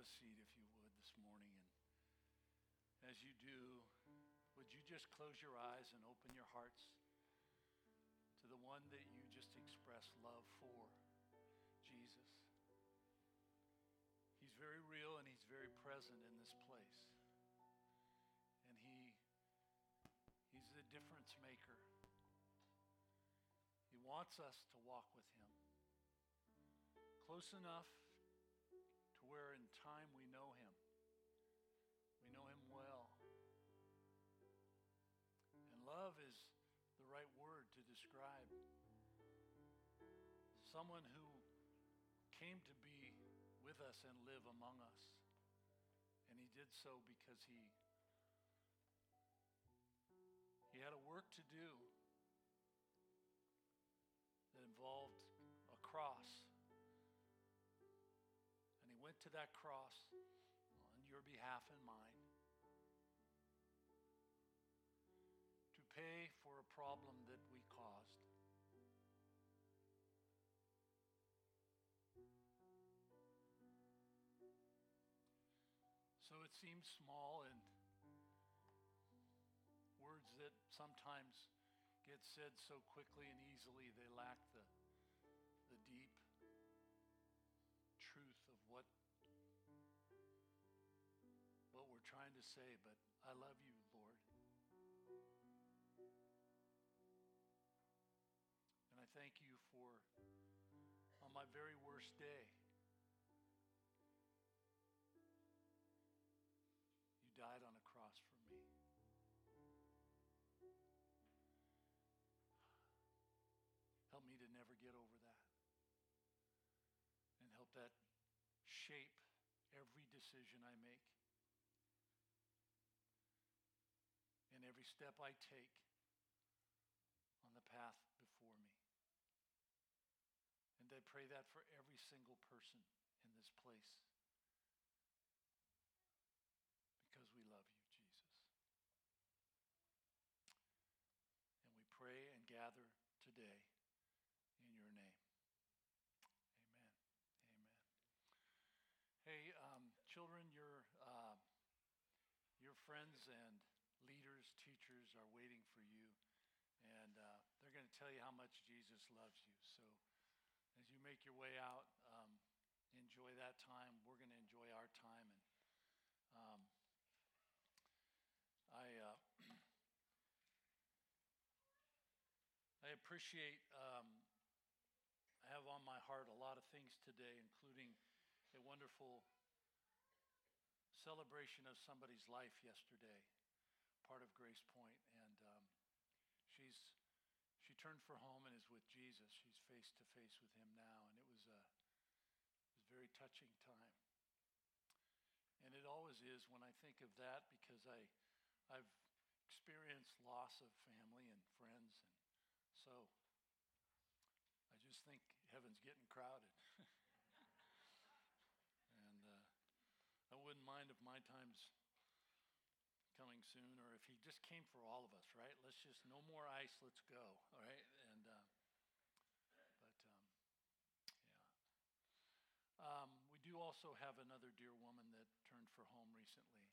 a seat if you would this morning. And as you do, would you just close your eyes and open your hearts to the one that you just expressed love for, Jesus? He's very real and he's very present in this place. And he he's the difference maker. He wants us to walk with him. Close enough to where in time we know him. We know him well. And love is the right word to describe someone who came to be with us and live among us. And he did so because he he had a work to do to that cross on your behalf and mine to pay for a problem that we caused. So it seems small and words that sometimes get said so quickly and easily they lack the, we're trying to say, but I love you, Lord. And I thank you for on my very worst day You died on a cross for me. Help me to never get over that. And help that shape every decision I make every step I take on the path before me. And I pray that for every single person in this place because we love you, Jesus. And we pray and gather today in your name. Amen. Amen. Hey, um, children, your, uh, your friends and are waiting for you. And uh, they're going to tell you how much Jesus loves you. So as you make your way out, um, enjoy that time. We're going to enjoy our time. And um, I, uh, I appreciate, um, I have on my heart a lot of things today, including a wonderful celebration of somebody's life yesterday, part of Grace Point, and um, she's she turned for home and is with Jesus. She's face to face with him now, and it was a it was a very touching time. And it always is when I think of that because I I've experienced loss of family and friends, and so I just think heaven's getting crowded. and uh, I wouldn't mind if my time's coming soon, or if he just came for all of us, right? Let's just no more ice, let's go, all right? And uh, but um, yeah, um, we do also have another dear woman that turned for home recently,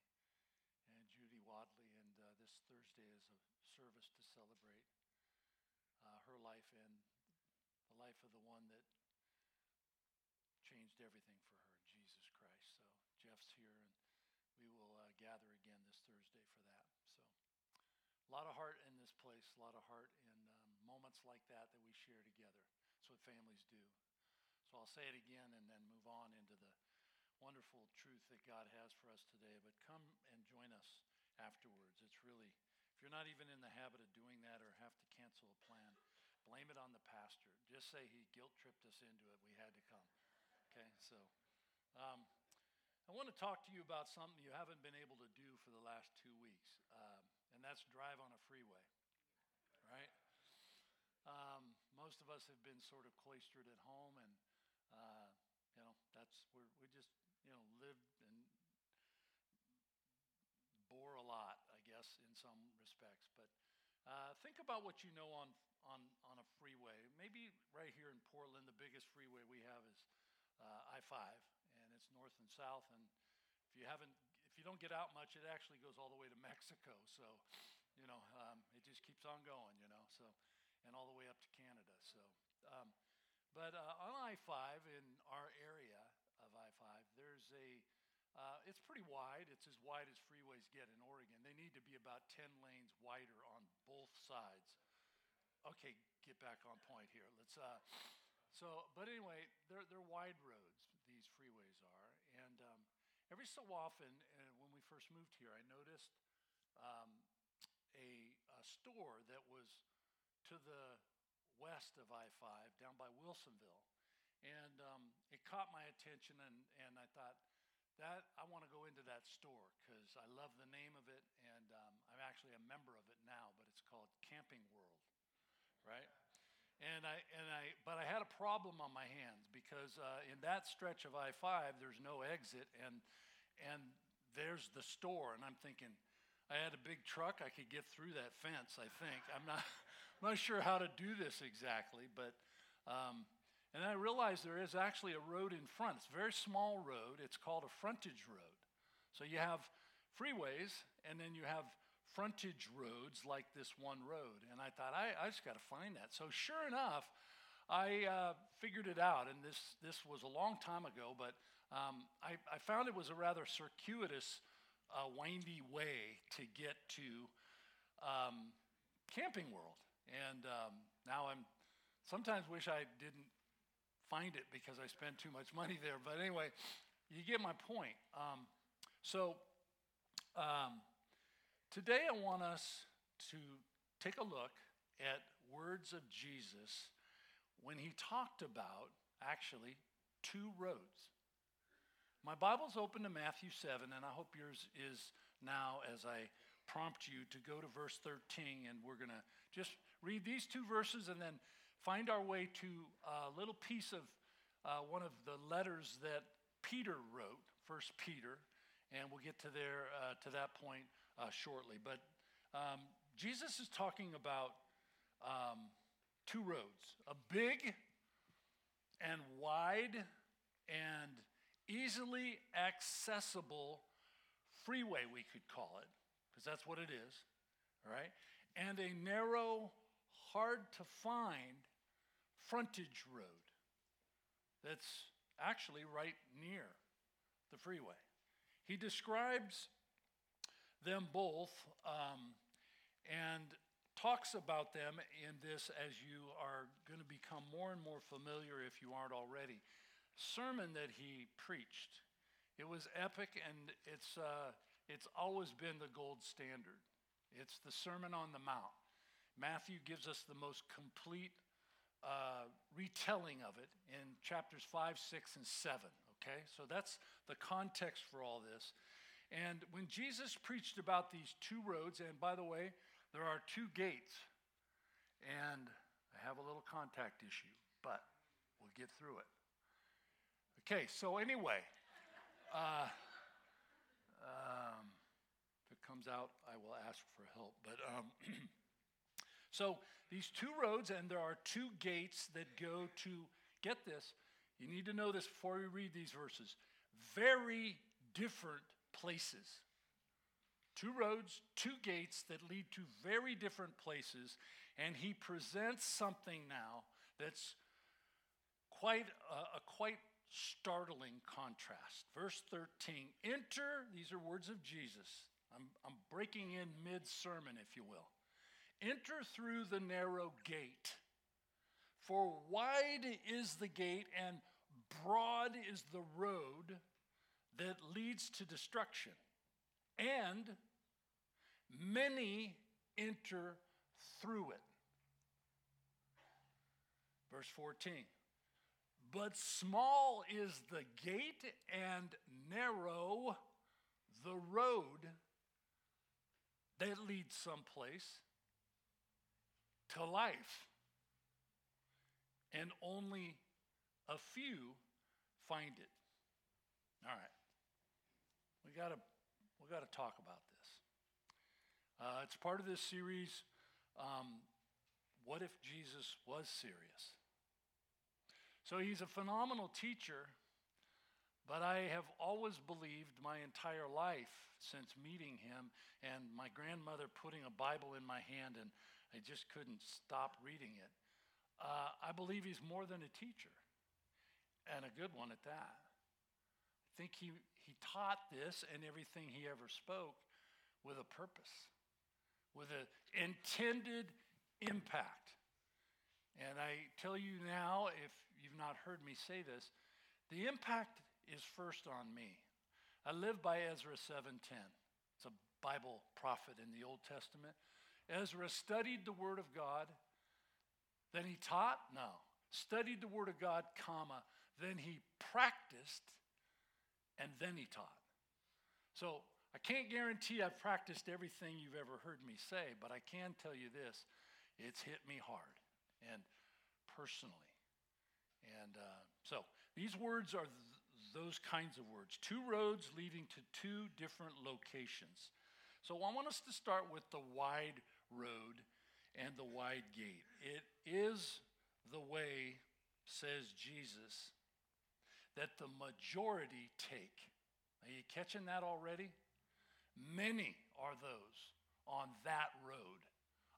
and Judy Wadley. And uh, this Thursday is a service to celebrate uh, her life and the life of the one that changed everything for her, Jesus Christ. So Jeff's here, and we will uh, gather again this Thursday for that. So a lot of heart in this place, a lot of heart in um, moments like that that we share together. That's what families do. So I'll say it again and then move on into the wonderful truth that God has for us today. But come and join us afterwards. It's really, if you're not even in the habit of doing that or have to cancel a plan, blame it on the pastor. Just say he guilt tripped us into it. We had to come. Okay, so um, I want to talk to you about something you haven't been able to do for the last two weeks, uh, and that's drive on a freeway, right? Um, most of us have been sort of cloistered at home, and uh, you know that's where we just you know, lived and bore a lot, I guess, in some respects. But uh, think about what you know on, on, on a freeway. Maybe right here in Portland, the biggest freeway we have is uh, I 5, and it's north and south. And if you haven't, if you don't get out much, it actually goes all the way to Mexico. So, you know, um, it just keeps on going. You know, so and all the way up to Canada. So, um, but uh, on I-5 in our area of I-5, there's a uh, it's pretty wide. It's as wide as freeways get in Oregon. They need to be about 10 lanes wider on both sides. Okay, get back on point here. Let's. Uh, so, but anyway, they're they're wide roads. These freeways are, and um, every so often, first moved here, I noticed um, a, a store that was to the west of I-5, down by Wilsonville, and um, it caught my attention, and and I thought that I want to go into that store because I love the name of it, and um, I'm actually a member of it now. But it's called Camping World, right? And I and I, but I had a problem on my hands because uh, in that stretch of I-5, there's no exit, and and there's the store, and I'm thinking, I had a big truck, I could get through that fence. I think I'm not, I'm not sure how to do this exactly, but. Um, and I realized there is actually a road in front. It's a very small road. It's called a frontage road. So you have freeways, and then you have frontage roads like this one road. And I thought, I, I just got to find that. So sure enough, I uh, figured it out. And this, this was a long time ago, but um, I, I, found it was a rather circuitous, uh, windy way to get to um, Camping World. And um, now I'm sometimes wish I didn't find it because I spend too much money there. But anyway, you get my point. Um, so um, today I want us to take a look at words of Jesus when he talked about actually two roads. My Bible's open to Matthew 7, and I hope yours is now as I prompt you to go to verse 13, and we're going to just read these two verses and then find our way to a little piece of uh, one of the letters that Peter wrote, First Peter, and we'll get to there uh, to that point uh, shortly. But um, Jesus is talking about um, two roads: a big and wide and easily accessible freeway, we could call it, because that's what it is, all right? And a narrow, hard to find frontage road that's actually right near the freeway. He describes them both um, and talks about them in this as you are going to become more and more familiar if you aren't already. Sermon that he preached. It was epic and it's, uh, it's always been the gold standard. It's the Sermon on the Mount. Matthew gives us the most complete uh, retelling of it in chapters 5, 6, and 7. Okay? So that's the context for all this. And when Jesus preached about these two roads, and by the way, there are two gates, and I have a little contact issue, but we'll get through it. Okay, so anyway, uh, um, if it comes out, I will ask for help. But um, So these two roads, and there are two gates that go to, get this, you need to know this before we read these verses, very different places. Two roads, two gates that lead to very different places, and he presents something now that's quite a, a quite startling contrast. Verse 13 Enter, these are words of Jesus. I'm, I'm breaking in mid sermon, if you will. Enter through the narrow gate. For wide is the gate and broad is the road that leads to destruction, and many enter through it. Verse 14. But small is the gate and narrow the road that leads someplace to life. And only a few find it. All right. We got to we got to talk about this. Uh, it's part of this series. Um, what if Jesus was serious? So he's a phenomenal teacher, But I have always believed my entire life since meeting him and my grandmother putting a Bible in my hand and I just couldn't stop reading it. Uh, I believe he's more than a teacher and a good one at that. I think he, he taught this and everything he ever spoke with a purpose, with an intended impact. And I tell you now, if you've not heard me say this, the impact is first on me. I live by Ezra 7:10. It's a Bible prophet in the Old Testament. Ezra studied the word of God, then he taught? No. Studied the word of God, comma, then he practiced and then he taught. So, I can't guarantee I've practiced everything you've ever heard me say, but I can tell you this it's hit me hard and personally. And uh, so these words are those kinds of words. Two roads leading to two different locations. So I want us to start with the wide road and the wide gate. It is the way, says Jesus, that the majority take. Are you catching that already? Many are those on that road,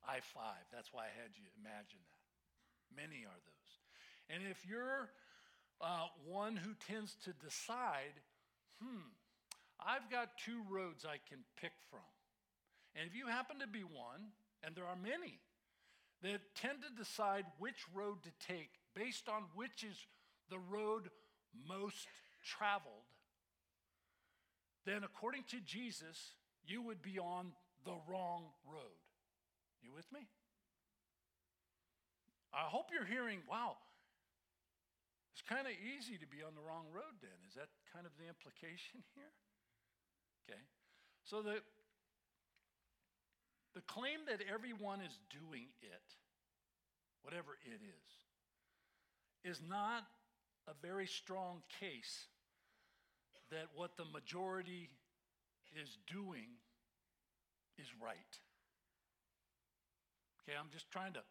I 5. That's why I had you imagine that. Many are those. And if you're uh, one who tends to decide, hmm, I've got two roads I can pick from. And if you happen to be one, and there are many that tend to decide which road to take based on which is the road most traveled, then according to Jesus, you would be on the wrong road. You with me? I hope you're hearing, wow, it's kind of easy to be on the wrong road then. Is that kind of the implication here? Okay. So the the claim that everyone is doing it, whatever it is, is not a very strong case that what the majority is doing is right. Okay, I'm just trying to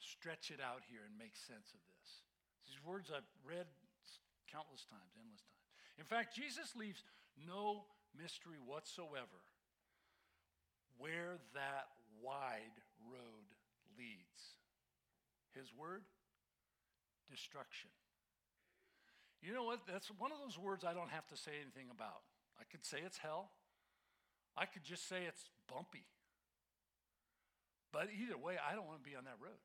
stretch it out here and make sense of this. These words I've read countless times, endless times. In fact, Jesus leaves no mystery whatsoever where that wide road leads. His word? Destruction. You know what? That's one of those words I don't have to say anything about. I could say it's hell. I could just say it's bumpy. But either way, I don't want to be on that road.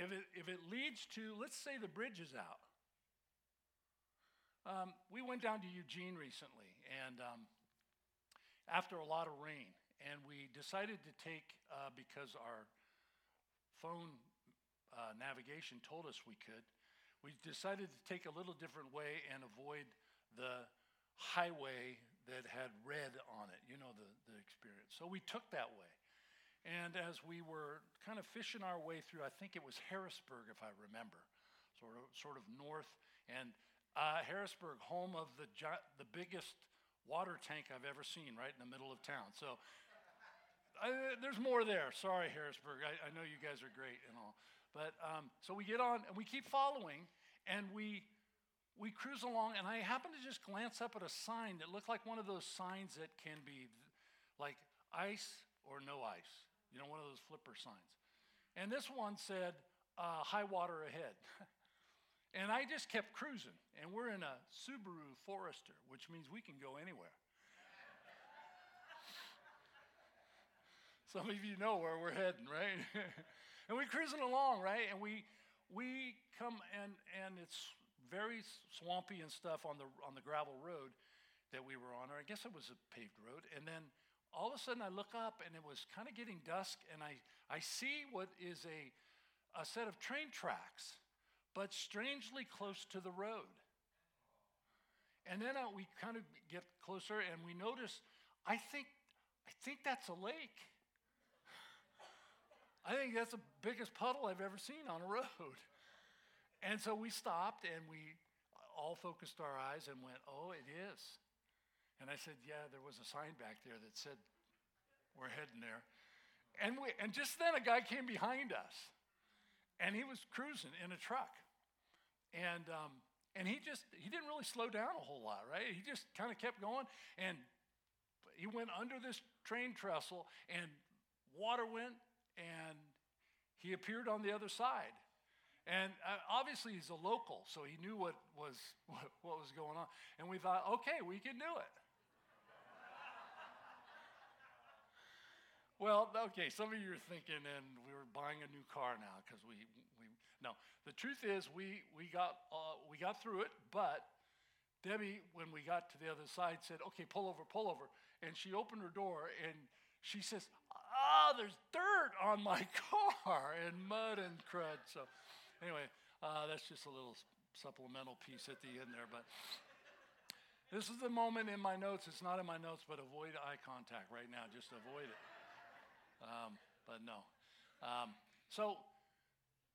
If it, if it leads to, let's say the bridge is out. Um, we went down to Eugene recently, and um, after a lot of rain, and we decided to take, uh, because our phone uh, navigation told us we could, we decided to take a little different way and avoid the highway that had red on it, you know, the, the experience. So we took that way. And as we were kind of fishing our way through, I think it was Harrisburg, if I remember, sort of, sort of north. And uh, Harrisburg, home of the, the biggest water tank I've ever seen, right in the middle of town. So I, there's more there. Sorry, Harrisburg. I, I, know you guys are great and all. But um, so we get on and we keep following, and we we cruise along, and I happen to just glance up at a sign that looked like one of those signs that can be like ice or no ice you know, one of those flipper signs. And this one said, uh, high water ahead. and I just kept cruising. And we're in a Subaru Forester, which means we can go anywhere. Some of you know where we're heading, right? and we're cruising along, right? And we we come and and it's very swampy and stuff on the on the gravel road that we were on, or I guess it was a paved road. And then all of a sudden I look up and it was kind of getting dusk and I, I see what is a, a set of train tracks, but strangely close to the road. And then uh, we kind of get closer and we notice, I think, I think that's a lake. I think that's the biggest puddle I've ever seen on a road. And so we stopped and we all focused our eyes and went, oh, it is. And I said, Yeah, there was a sign back there that said, We're heading there. And, we, and just then a guy came behind us, and he was cruising in a truck. And um, And he just, he didn't really slow down a whole lot, right? He just kind of kept going. And he went under this train trestle, and water went, and he appeared on the other side. And uh, obviously, he's a local, so he knew what was, what, what was going on. And we thought, okay, we can do it. Well, okay, some of you are thinking, and we were buying a new car now because we, we, no. The truth is, we, we, got, uh, we got through it, but Debbie, when we got to the other side, said, okay, pull over, pull over. And she opened her door and she says, ah, there's dirt on my car and mud and crud. So, anyway, uh, that's just a little supplemental piece at the end there. But this is the moment in my notes. It's not in my notes, but avoid eye contact right now. Just avoid it. Um, but no. Um, so,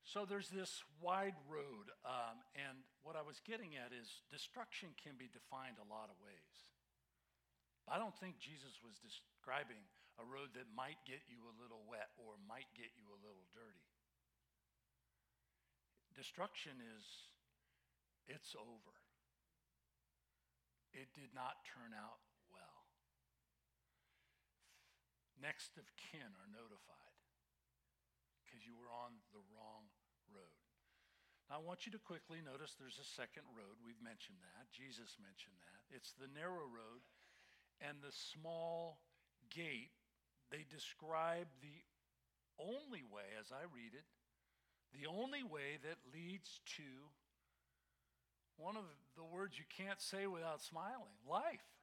so there's this wide road, um, and what I was getting at is destruction can be defined a lot of ways. I don't think Jesus was describing a road that might get you a little wet or might get you a little dirty. Destruction is, it's over. It did not turn out next of kin are notified because you were on the wrong road. Now, I want you to quickly notice there's a second road. We've mentioned that. Jesus mentioned that. It's the narrow road and the small gate. They describe the only way, as I read it, the only way that leads to one of the words you can't say without smiling life.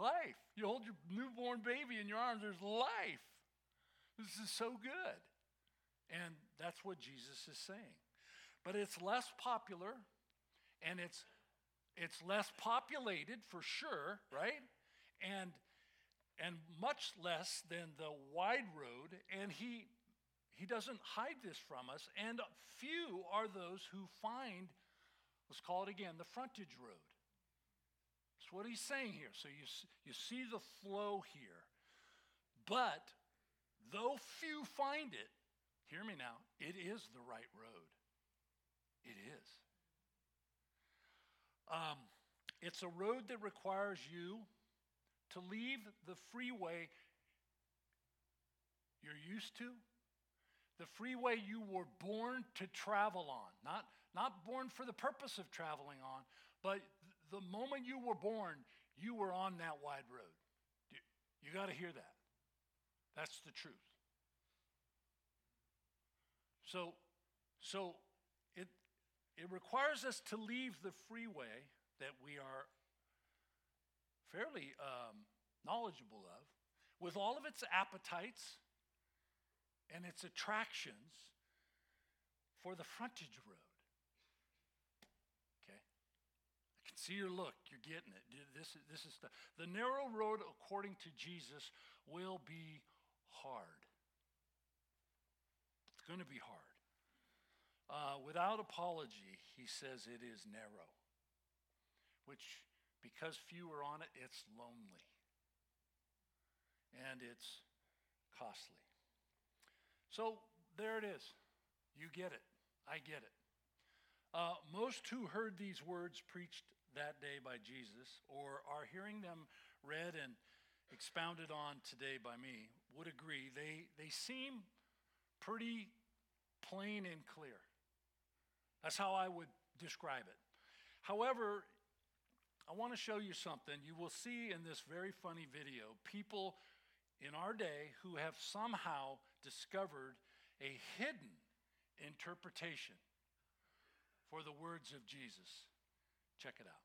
Life. You hold your newborn baby in your arms, there's life. This is so good. And that's what Jesus is saying. But it's less popular and it's it's less populated for sure, right? And and much less than the wide road and he he doesn't hide this from us and few are those who find let's call it again the frontage road what he's saying here. So you, you see the flow here. But though few find it, hear me now, it is the right road. It is. Um, it's a road that requires you to leave the freeway you're used to, the freeway you were born to travel on, not, not born for the purpose of traveling on, but the moment you were born, you were on that wide road. You, got to hear that. That's the truth. So, so it, it requires us to leave the freeway that we are fairly um, knowledgeable of, with all of its appetites and its attractions, for the frontage road. See your look. You're getting it. This is, this is the, the narrow road, according to Jesus, will be hard. It's going to be hard. Uh, without apology, he says it is narrow, which, because few are on it, it's lonely and it's costly. So there it is. You get it. I get it. Uh, most who heard these words preached that day by Jesus or are hearing them read and expounded on today by me would agree they, they seem pretty plain and clear. That's how I would describe it. However, I want to show you something. You will see in this very funny video people in our day who have somehow discovered a hidden interpretation for the words of Jesus. Check it out.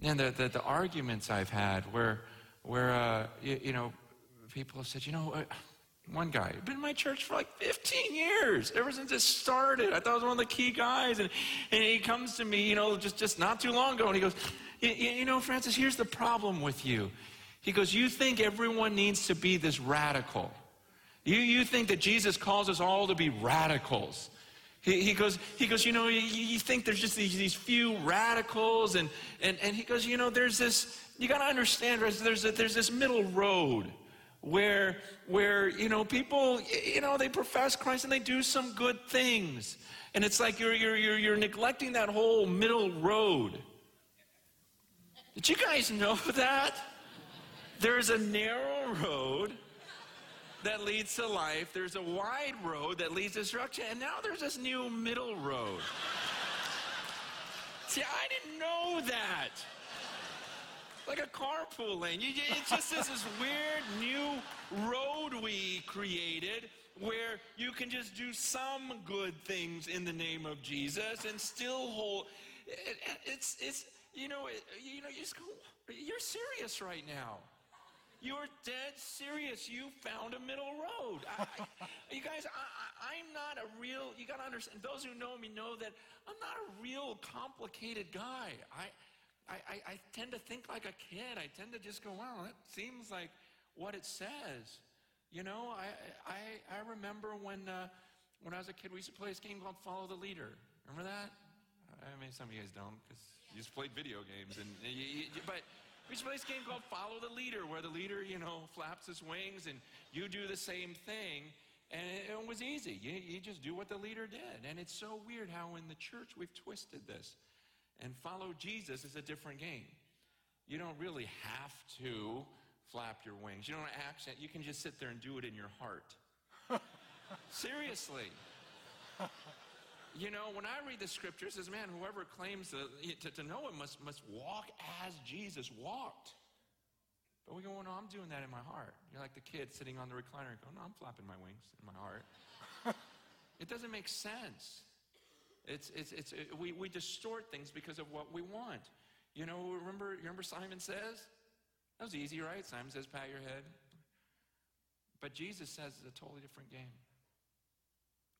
And the, the, the arguments I've had where, where uh, you, you, know, people have said, you know, uh, one guy, been in my church for like 15 years, ever since it started. I thought I was one of the key guys. And, and he comes to me, you know, just, just not too long ago, and he goes, you know, Francis, here's the problem with you. He goes, You think everyone needs to be this radical. You, you think that Jesus calls us all to be radicals. He, he goes, he goes, you know, you, you think there's just these, these few radicals, and, and, and he goes, you know, there's this, you got to understand, there's, a, there's this middle road where where you know people you know they profess Christ and they do some good things. And it's like you're you're you're, you're neglecting that whole middle road. Did you guys know that? There's a narrow road that leads to life there's a wide road that leads to destruction and now there's this new middle road see i didn't know that like a carpool lane. You, it's just this, this weird new road we created where you can just do some good things in the name of Jesus and still hold. It, it's it's you know it, you know you just go. You're serious right now. You're dead serious. You found a middle road. I, you guys, I, am not a real. You got to understand. Those who know me know that I'm not a real complicated guy. I. I, I, tend to think like a kid. I tend to just go, wow, that seems like what it says. You know, I, I, I remember when, uh, when I was a kid, we used to play this game called Follow the Leader. Remember that? I mean, some of you guys don't because you just played video games. And, you, you, but we used to play this game called Follow the Leader, where the leader, you know, flaps his wings and you do the same thing. And it, it was easy. You, you just do what the leader did. And it's so weird how in the church we've twisted this. And follow Jesus is a different game. You don't really have to flap your wings. You don't accent. You can just sit there and do it in your heart. Seriously. You know, when I read the scriptures, says, man, whoever claims to, to, to, know him must, must walk as Jesus walked. But we go, well, no, I'm doing that in my heart. You're like the kid sitting on the recliner and go, no, I'm flapping my wings in my heart. it doesn't make sense. It's, it's, it's, it, we, we distort things because of what we want. You know, remember, you remember Simon says? That was easy, right? Simon says, pat your head. But Jesus says it's a totally different game.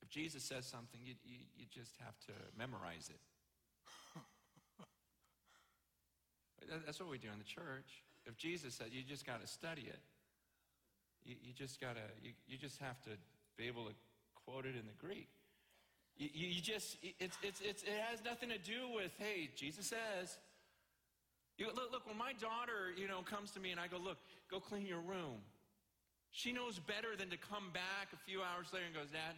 If Jesus says something, you, you, you just have to memorize it. That's what we do in the church. If Jesus said, you just got to study it. You, you just got to, you, you just have to be able to quote it in the Greek. You, you just, it's, it's, it's, it has nothing to do with, hey, Jesus says. You, look, look, when my daughter, you know, comes to me and I go, look, go clean your room. She knows better than to come back a few hours later and goes, Dad,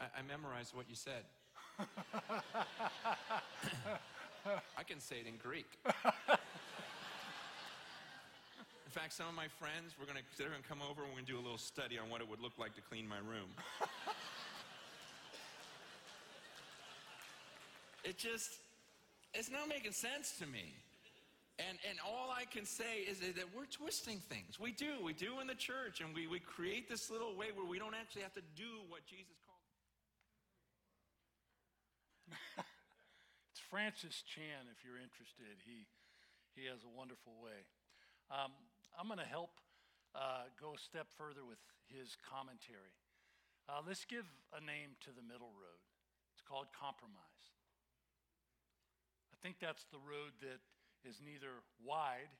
I, I memorized what you said. I can say it in Greek. In fact, some of my friends, we're gonna, they're going to come over and we're going to do a little study on what it would look like to clean my room. It just, it's not making sense to me. And, and all I can say is that we're twisting things. We do. We do in the church. And we, we create this little way where we don't actually have to do what Jesus. it's Francis Chan, if you're interested. He, he has a wonderful way. Um, I'm going to help uh, go a step further with his commentary. Uh, let's give a name to the middle road. It's called compromise. I think that's the road that is neither wide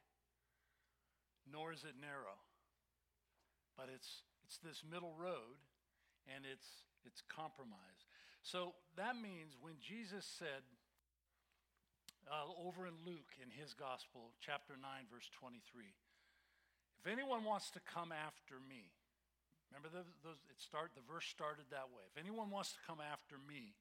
nor is it narrow. But it's, it's this middle road and it's, it's compromise. So that means when Jesus said uh, over in Luke in his gospel, chapter 9, verse 23, if anyone wants to come after me, remember the, those, it start, the verse started that way. If anyone wants to come after me,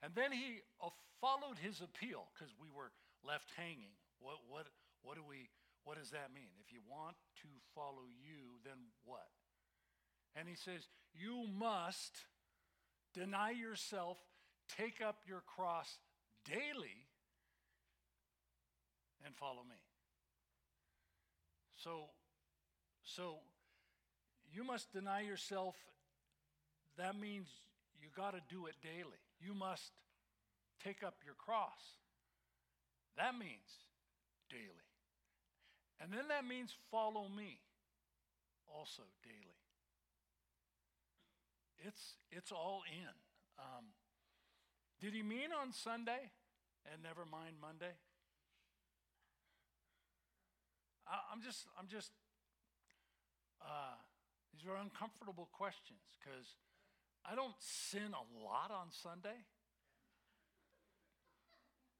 and then he uh, followed his appeal because we were left hanging. What, what, what, do we, what does that mean? If you want to follow you, then what? And he says, You must deny yourself, take up your cross daily, and follow me. So, so you must deny yourself. That means you got to do it daily. You must take up your cross. That means daily. And then that means follow me also daily. It's, it's all in. Um, did he mean on Sunday and never mind Monday? I, am just, I'm just, uh, these are uncomfortable questions because I don't sin a lot on Sunday,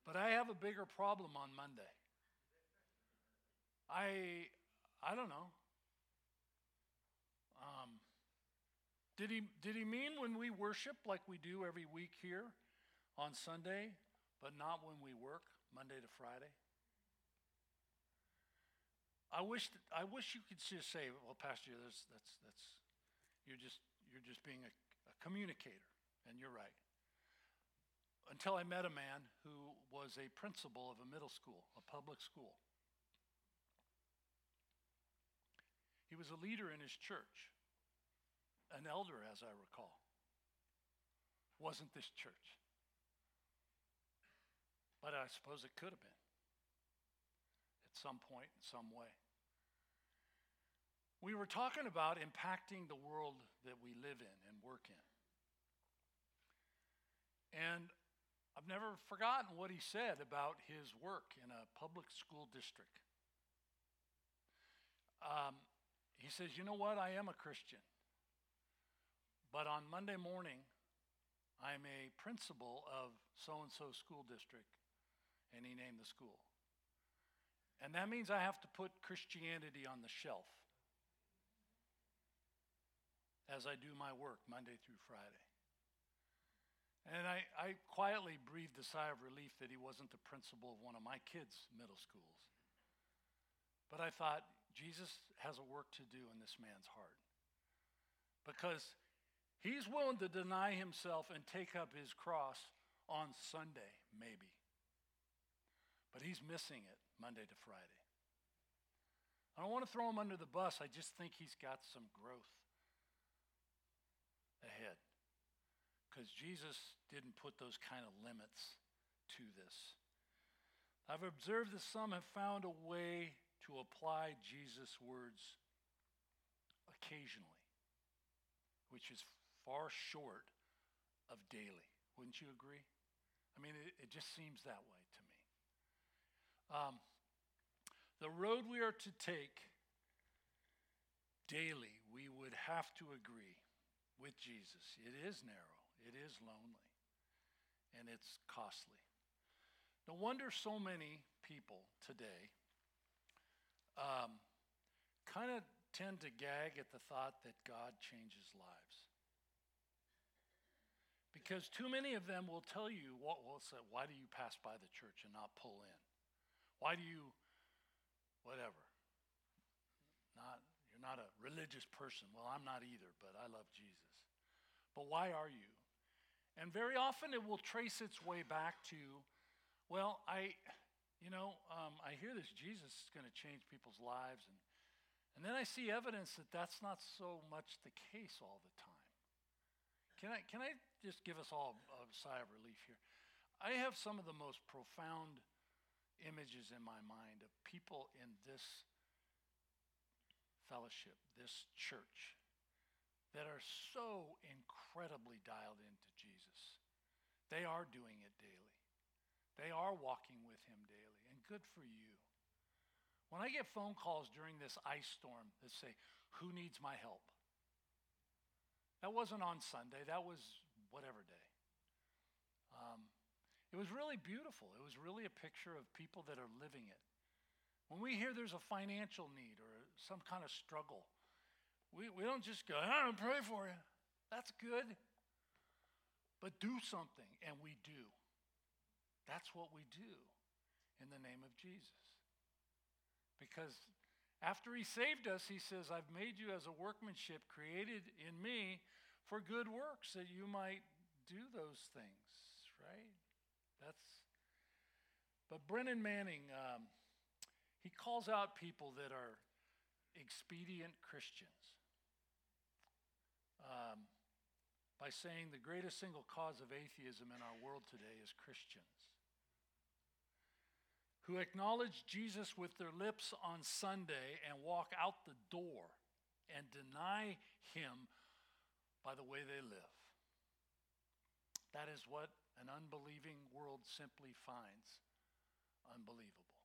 but I have a bigger problem on Monday. I I don't know. Um, did he, did he mean when we worship like we do every week here on Sunday, but not when we work Monday to Friday? I wish, I wish you could just say, well, Pastor, that's, that's, that's, you're just, you're just being a, a communicator, and you're right. Until I met a man who was a principal of a middle school, a public school. He was a leader in his church, an elder, as I recall. Wasn't this church? But I suppose it could have been at some point, in some way. We were talking about impacting the world that we live in and work in. And I've never forgotten what he said about his work in a public school district. Um, he says, You know what? I am a Christian. But on Monday morning, I'm a principal of so and so school district. And he named the school. And that means I have to put Christianity on the shelf as I do my work Monday through Friday. And I, I quietly breathed a sigh of relief that he wasn't the principal of one of my kids' middle schools. But I thought, Jesus has a work to do in this man's heart. Because he's willing to deny himself and take up his cross on Sunday, maybe. But he's missing it Monday to Friday. I don't want to throw him under the bus. I just think he's got some growth ahead. Because Jesus didn't put those kind of limits to this. I've observed that some have found a way to apply Jesus' words occasionally, which is far short of daily. Wouldn't you agree? I mean, it, it just seems that way to me. Um, the road we are to take daily, we would have to agree, with Jesus. It is narrow, it is lonely, and it's costly. No wonder so many people today um, kind of tend to gag at the thought that God changes lives. Because too many of them will tell you, what, will say, why do you pass by the church and not pull in? Why do you, whatever? Not, you're not a religious person. Well, I'm not either, but I love Jesus. But why are you? And very often it will trace its way back to, well, I, you know, um, I hear this Jesus is going to change people's lives. And, and then I see evidence that that's not so much the case all the time. Can I, can I just give us all a sigh of relief here? I have some of the most profound images in my mind of people in this fellowship, this church, that are so incredibly dialed into Jesus. They are doing it daily. They are walking with him daily, and good for you. When I get phone calls during this ice storm that say, Who needs my help? That wasn't on Sunday, that was whatever day. Um, it was really beautiful. It was really a picture of people that are living it. When we hear there's a financial need or some kind of struggle, we, we don't just go, I don't pray for you. That's good. But do something, and we do. That's what we do in the name of Jesus. Because after he saved us, he says, I've made you as a workmanship created in me for good works that you might do those things, right? That's. But Brennan Manning, um, he calls out people that are expedient Christians um, by saying the greatest single cause of atheism in our world today is Christians who acknowledge Jesus with their lips on Sunday and walk out the door and deny him by the way they live. That is what an unbelieving world simply finds unbelievable.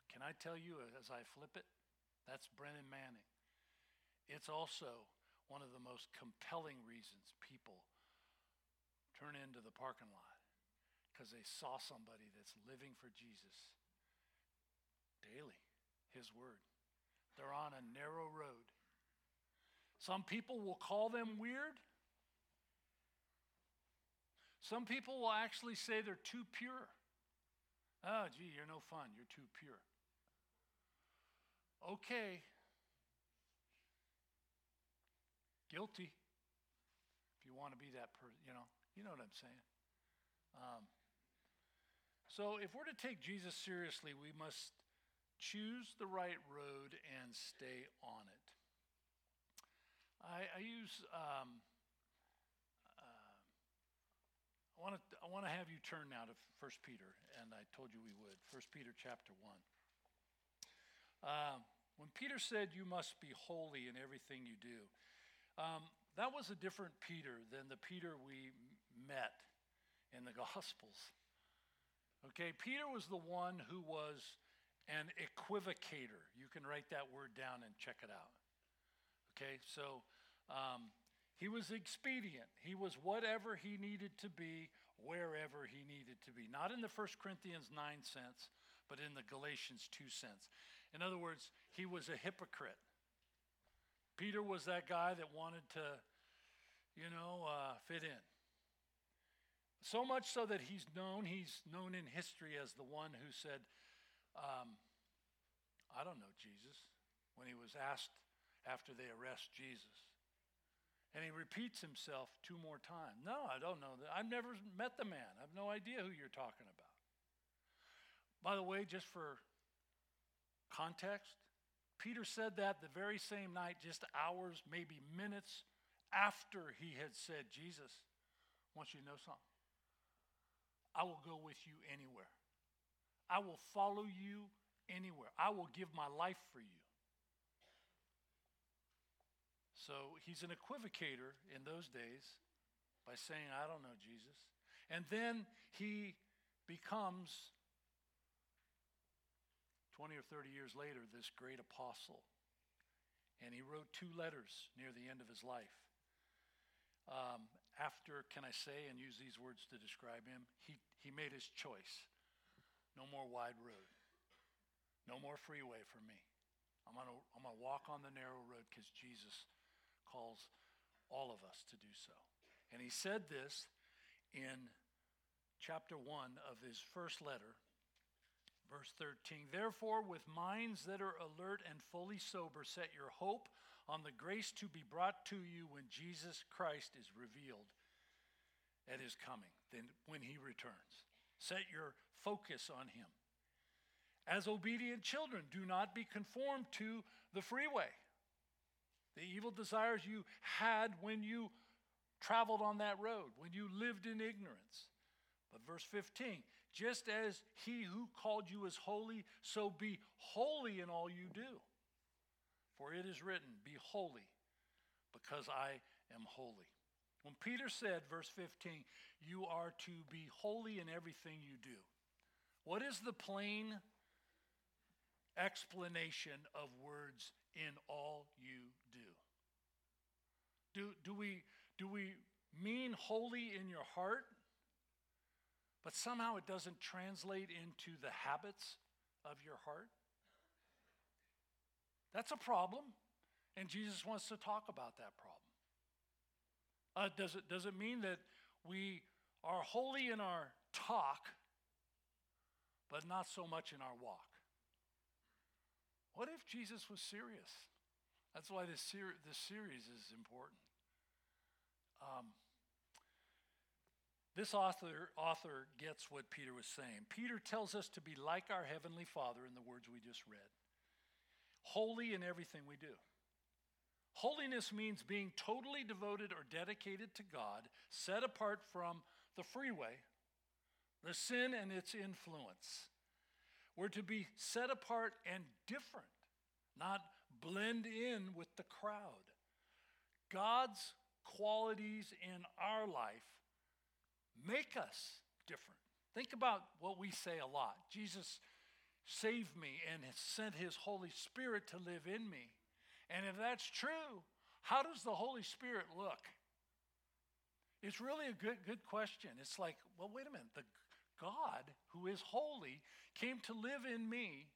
But can I tell you, as I flip it, that's Brennan Manning. It's also one of the most compelling reasons people turn into the parking lot because they saw somebody that's living for Jesus daily, his word. They're on a narrow road Some people will call them weird. Some people will actually say they're too pure. Oh, gee, you're no fun. You're too pure. Okay. Guilty. If you want to be that person, you know, you know what I'm saying. Um, so if we're to take Jesus seriously, we must choose the right road and stay on it. I, I use. Um, uh, I want to. I want to have you turn now to First Peter, and I told you we would. First Peter chapter one. Um, when Peter said, "You must be holy in everything you do," um, that was a different Peter than the Peter we met in the Gospels. Okay, Peter was the one who was an equivocator. You can write that word down and check it out. Okay, so um, he was expedient. He was whatever he needed to be, wherever he needed to be. Not in the 1 Corinthians 9 sense, but in the Galatians 2 sense. In other words, he was a hypocrite. Peter was that guy that wanted to, you know, uh, fit in. So much so that he's known, he's known in history as the one who said, um, I don't know Jesus, when he was asked after they arrest Jesus. And he repeats himself two more times. No, I don't know that. I've never met the man. I have no idea who you're talking about. By the way, just for context, Peter said that the very same night, just hours, maybe minutes after he had said, Jesus, I want you to know something. I will go with you anywhere. I will follow you anywhere. I will give my life for you. So he's an equivocator in those days by saying, I don't know Jesus. And then he becomes, 20 or 30 years later, this great apostle. And he wrote two letters near the end of his life. Um, after, can I say, and use these words to describe him, he, he made his choice. No more wide road. No more freeway for me. I'm going to I'm going to walk on the narrow road because Jesus calls all of us to do so. And he said this in chapter 1 of his first letter, verse 13. Therefore, with minds that are alert and fully sober, set your hope on the grace to be brought to you when Jesus Christ is revealed at his coming, then when he returns. Set your focus on him. As obedient children, do not be conformed to the freeway, the evil desires you had when you traveled on that road, when you lived in ignorance. But verse 15, just as he who called you is holy, so be holy in all you do. For it is written, Be holy, because I am holy. When Peter said, verse 15, you are to be holy in everything you do. What is the plain explanation of words in all you do? Do, do, we, do we mean holy in your heart, but somehow it doesn't translate into the habits of your heart? That's a problem, and Jesus wants to talk about that problem. Uh, does, it, does it mean that we are holy in our talk, but not so much in our walk? What if Jesus was serious? That's why this, ser- this series is important. Um, this author, author gets what Peter was saying. Peter tells us to be like our Heavenly Father in the words we just read holy in everything we do. Holiness means being totally devoted or dedicated to God, set apart from the freeway, the sin and its influence. We're to be set apart and different, not blend in with the crowd. God's qualities in our life make us different. Think about what we say a lot Jesus saved me and has sent his Holy Spirit to live in me. And if that's true, how does the Holy Spirit look? It's really a good, good question. It's like, well, wait a minute. The God who is holy came to live in me,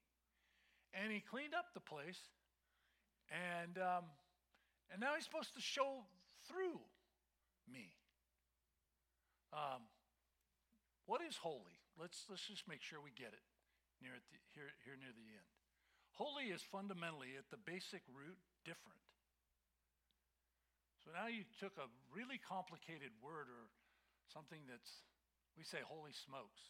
and he cleaned up the place, and um, And now he's supposed to show through me. Um, what is holy? Let's, let's just make sure we get it near the, here, here near the end. Holy is fundamentally, at the basic root, different. So now you took a really complicated word or something that's, we say holy smokes,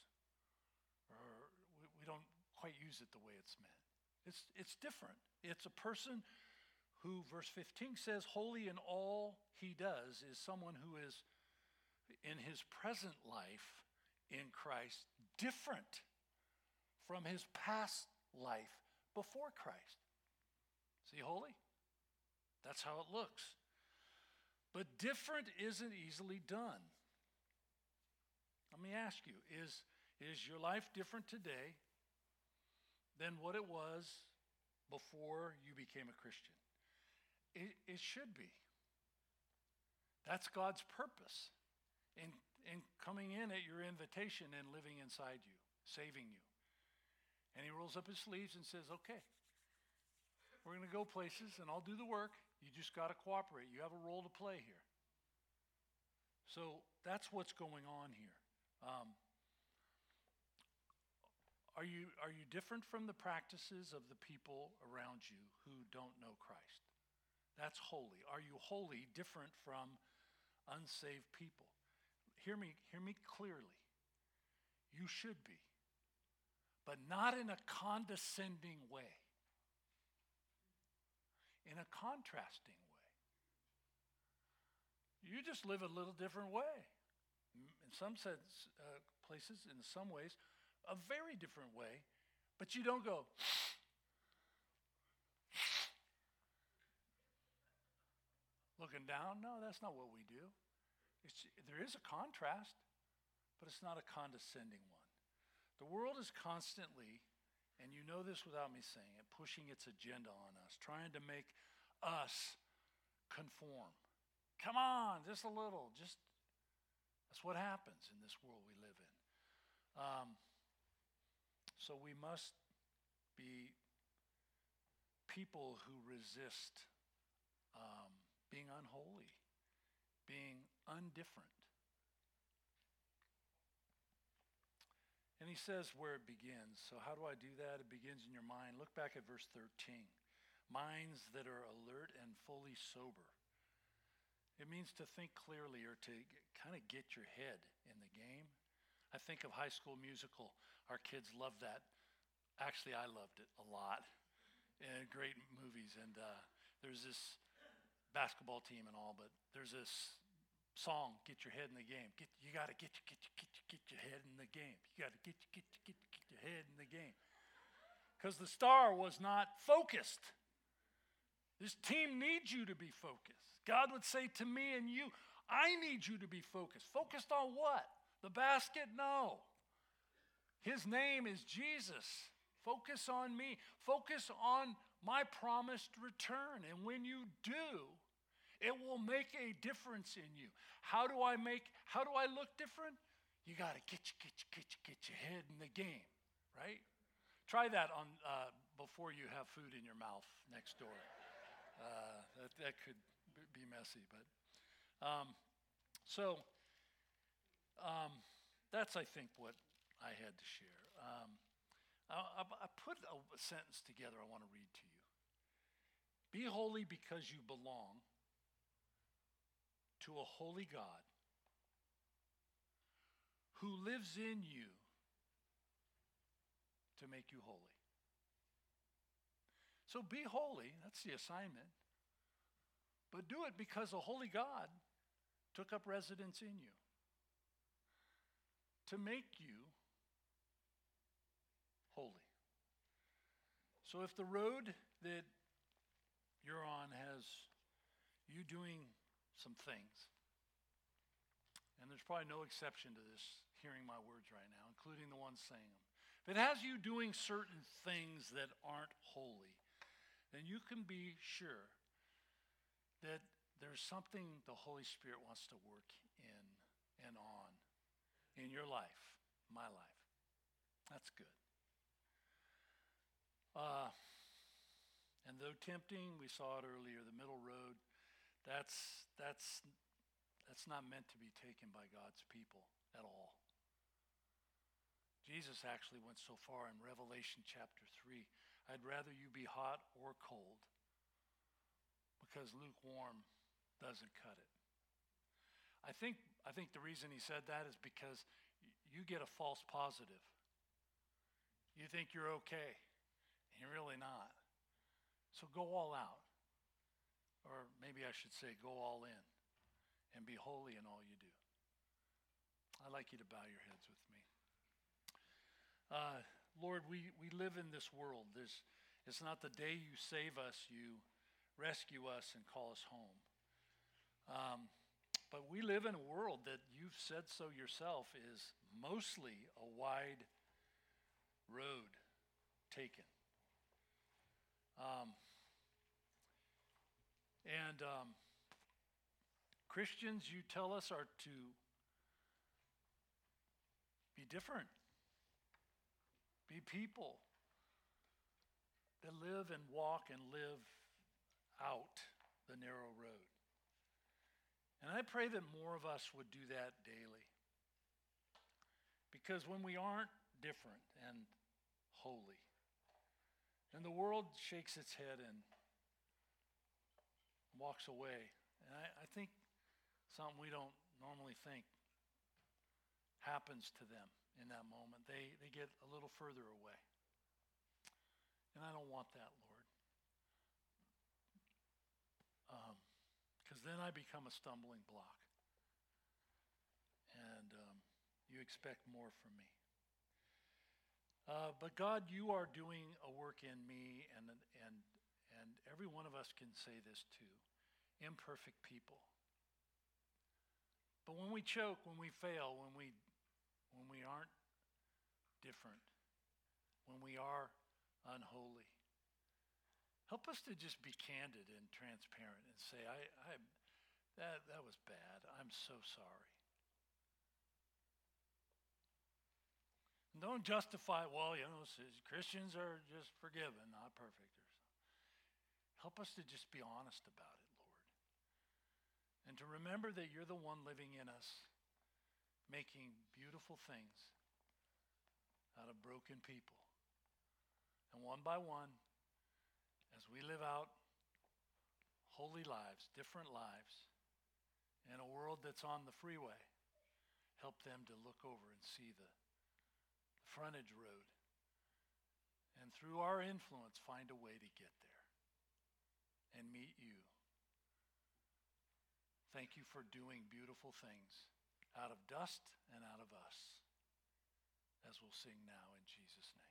or we, we don't quite use it the way it's meant. It's, it's different. It's a person who, verse 15 says, holy in all he does is someone who is in his present life in Christ different from his past life before Christ. See, holy? That's how it looks. But different isn't easily done. Let me ask you is, is your life different today than what it was before you became a Christian? It, it should be. That's God's purpose in, in coming in at your invitation and living inside you, saving you. And he rolls up his sleeves and says, Okay, we're going to go places and I'll do the work. You just got to cooperate. You have a role to play here. So that's what's going on here. Um, are you, are you different from the practices of the people around you who don't know Christ? That's holy. Are you holy different from unsaved people? Hear me, hear me clearly. You should be, but not in a condescending way, in a contrasting way. You just live a little different way. In some sense, uh, places, in some ways, a very different way, but you don't go, looking down. No, that's not what we do. It's, there is a contrast, but it's not a condescending one. The world is constantly, and you know this without me saying it, pushing its agenda on us, trying to make us conform. Come on, just a little. Just that's what happens in this world we live in. Um, so we must be people who resist um, being unholy, being undifferent. And he says where it begins. So, how do I do that? It begins in your mind. Look back at verse 13. Minds that are alert and fully sober. It means to think clearly or to kind of get your head in the game. I think of High School Musical. Our kids love that. Actually, I loved it a lot. And great movies. And uh, there's this basketball team and all, but there's this song, "Get Your Head in the Game." Get, you got to get get get get your head in the game. You got to get get get get your head in the game. Because the star was not focused. This team needs you to be focused. God would say to me and you, I need you to be focused. Focused on what? The basket? No. His name is Jesus. Focus on me. Focus on my promised return. And when you do, it will make a difference in you. How do I make, how do I look different? You got to get, get, get, get your head in the game, right? Try that on uh, before you have food in your mouth next door. Uh, that, that could be messy, but um, so um, that's I think what I had to share. Um, I, I put a sentence together I want to read to you. Be holy because you belong to a holy God who lives in you to make you holy. So be holy, that's the assignment. But do it because a holy God took up residence in you to make you holy. So if the road that you're on has you doing some things, and there's probably no exception to this hearing my words right now, including the ones saying them. If it has you doing certain things that aren't holy, then you can be sure that there's something the Holy Spirit wants to work in and on in your life, my life. That's good. Uh, and though tempting, we saw it earlier, the middle road, that's, that's, that's not meant to be taken by God's people at all. Jesus actually went so far in Revelation chapter 3 I'd rather you be hot or cold because lukewarm doesn't cut it. I think, I think the reason he said that is because you get a false positive. You think you're okay, and you're really not. So go all out. Or maybe I should say, go all in and be holy in all you do. I'd like you to bow your heads with me. Uh, Lord, we, we live in this world. There's, it's not the day you save us, you rescue us and call us home. Um, but we live in a world that you've said so yourself is mostly a wide road taken. Um, and um, Christians, you tell us, are to be different, be people that live and walk and live out the narrow road. And I pray that more of us would do that daily. Because when we aren't different and holy, and the world shakes its head and walks away, and I, I think something we don't normally think happens to them in that moment. They, they get a little further away. And I don't want that, Lord. Because um, then I become a stumbling block. And um, you expect more from me. Uh, but God, you are doing a work in me, and, and, and every one of us can say this too imperfect people. But when we choke, when we fail, when we, when we aren't different, when we are unholy, help us to just be candid and transparent and say, I, I, that, that was bad. I'm so sorry. And don't justify, well, you know, Christians are just forgiven, not perfect. Or Help us to just be honest about it Lord. and to remember that you're the one living in us, making beautiful things out of broken people. And one by one, as we live out holy lives, different lives, in a world that's on the freeway, help them to look over and see the frontage road. And through our influence, find a way to get there and meet you. Thank you for doing beautiful things out of dust and out of us, as we'll sing now in Jesus' name.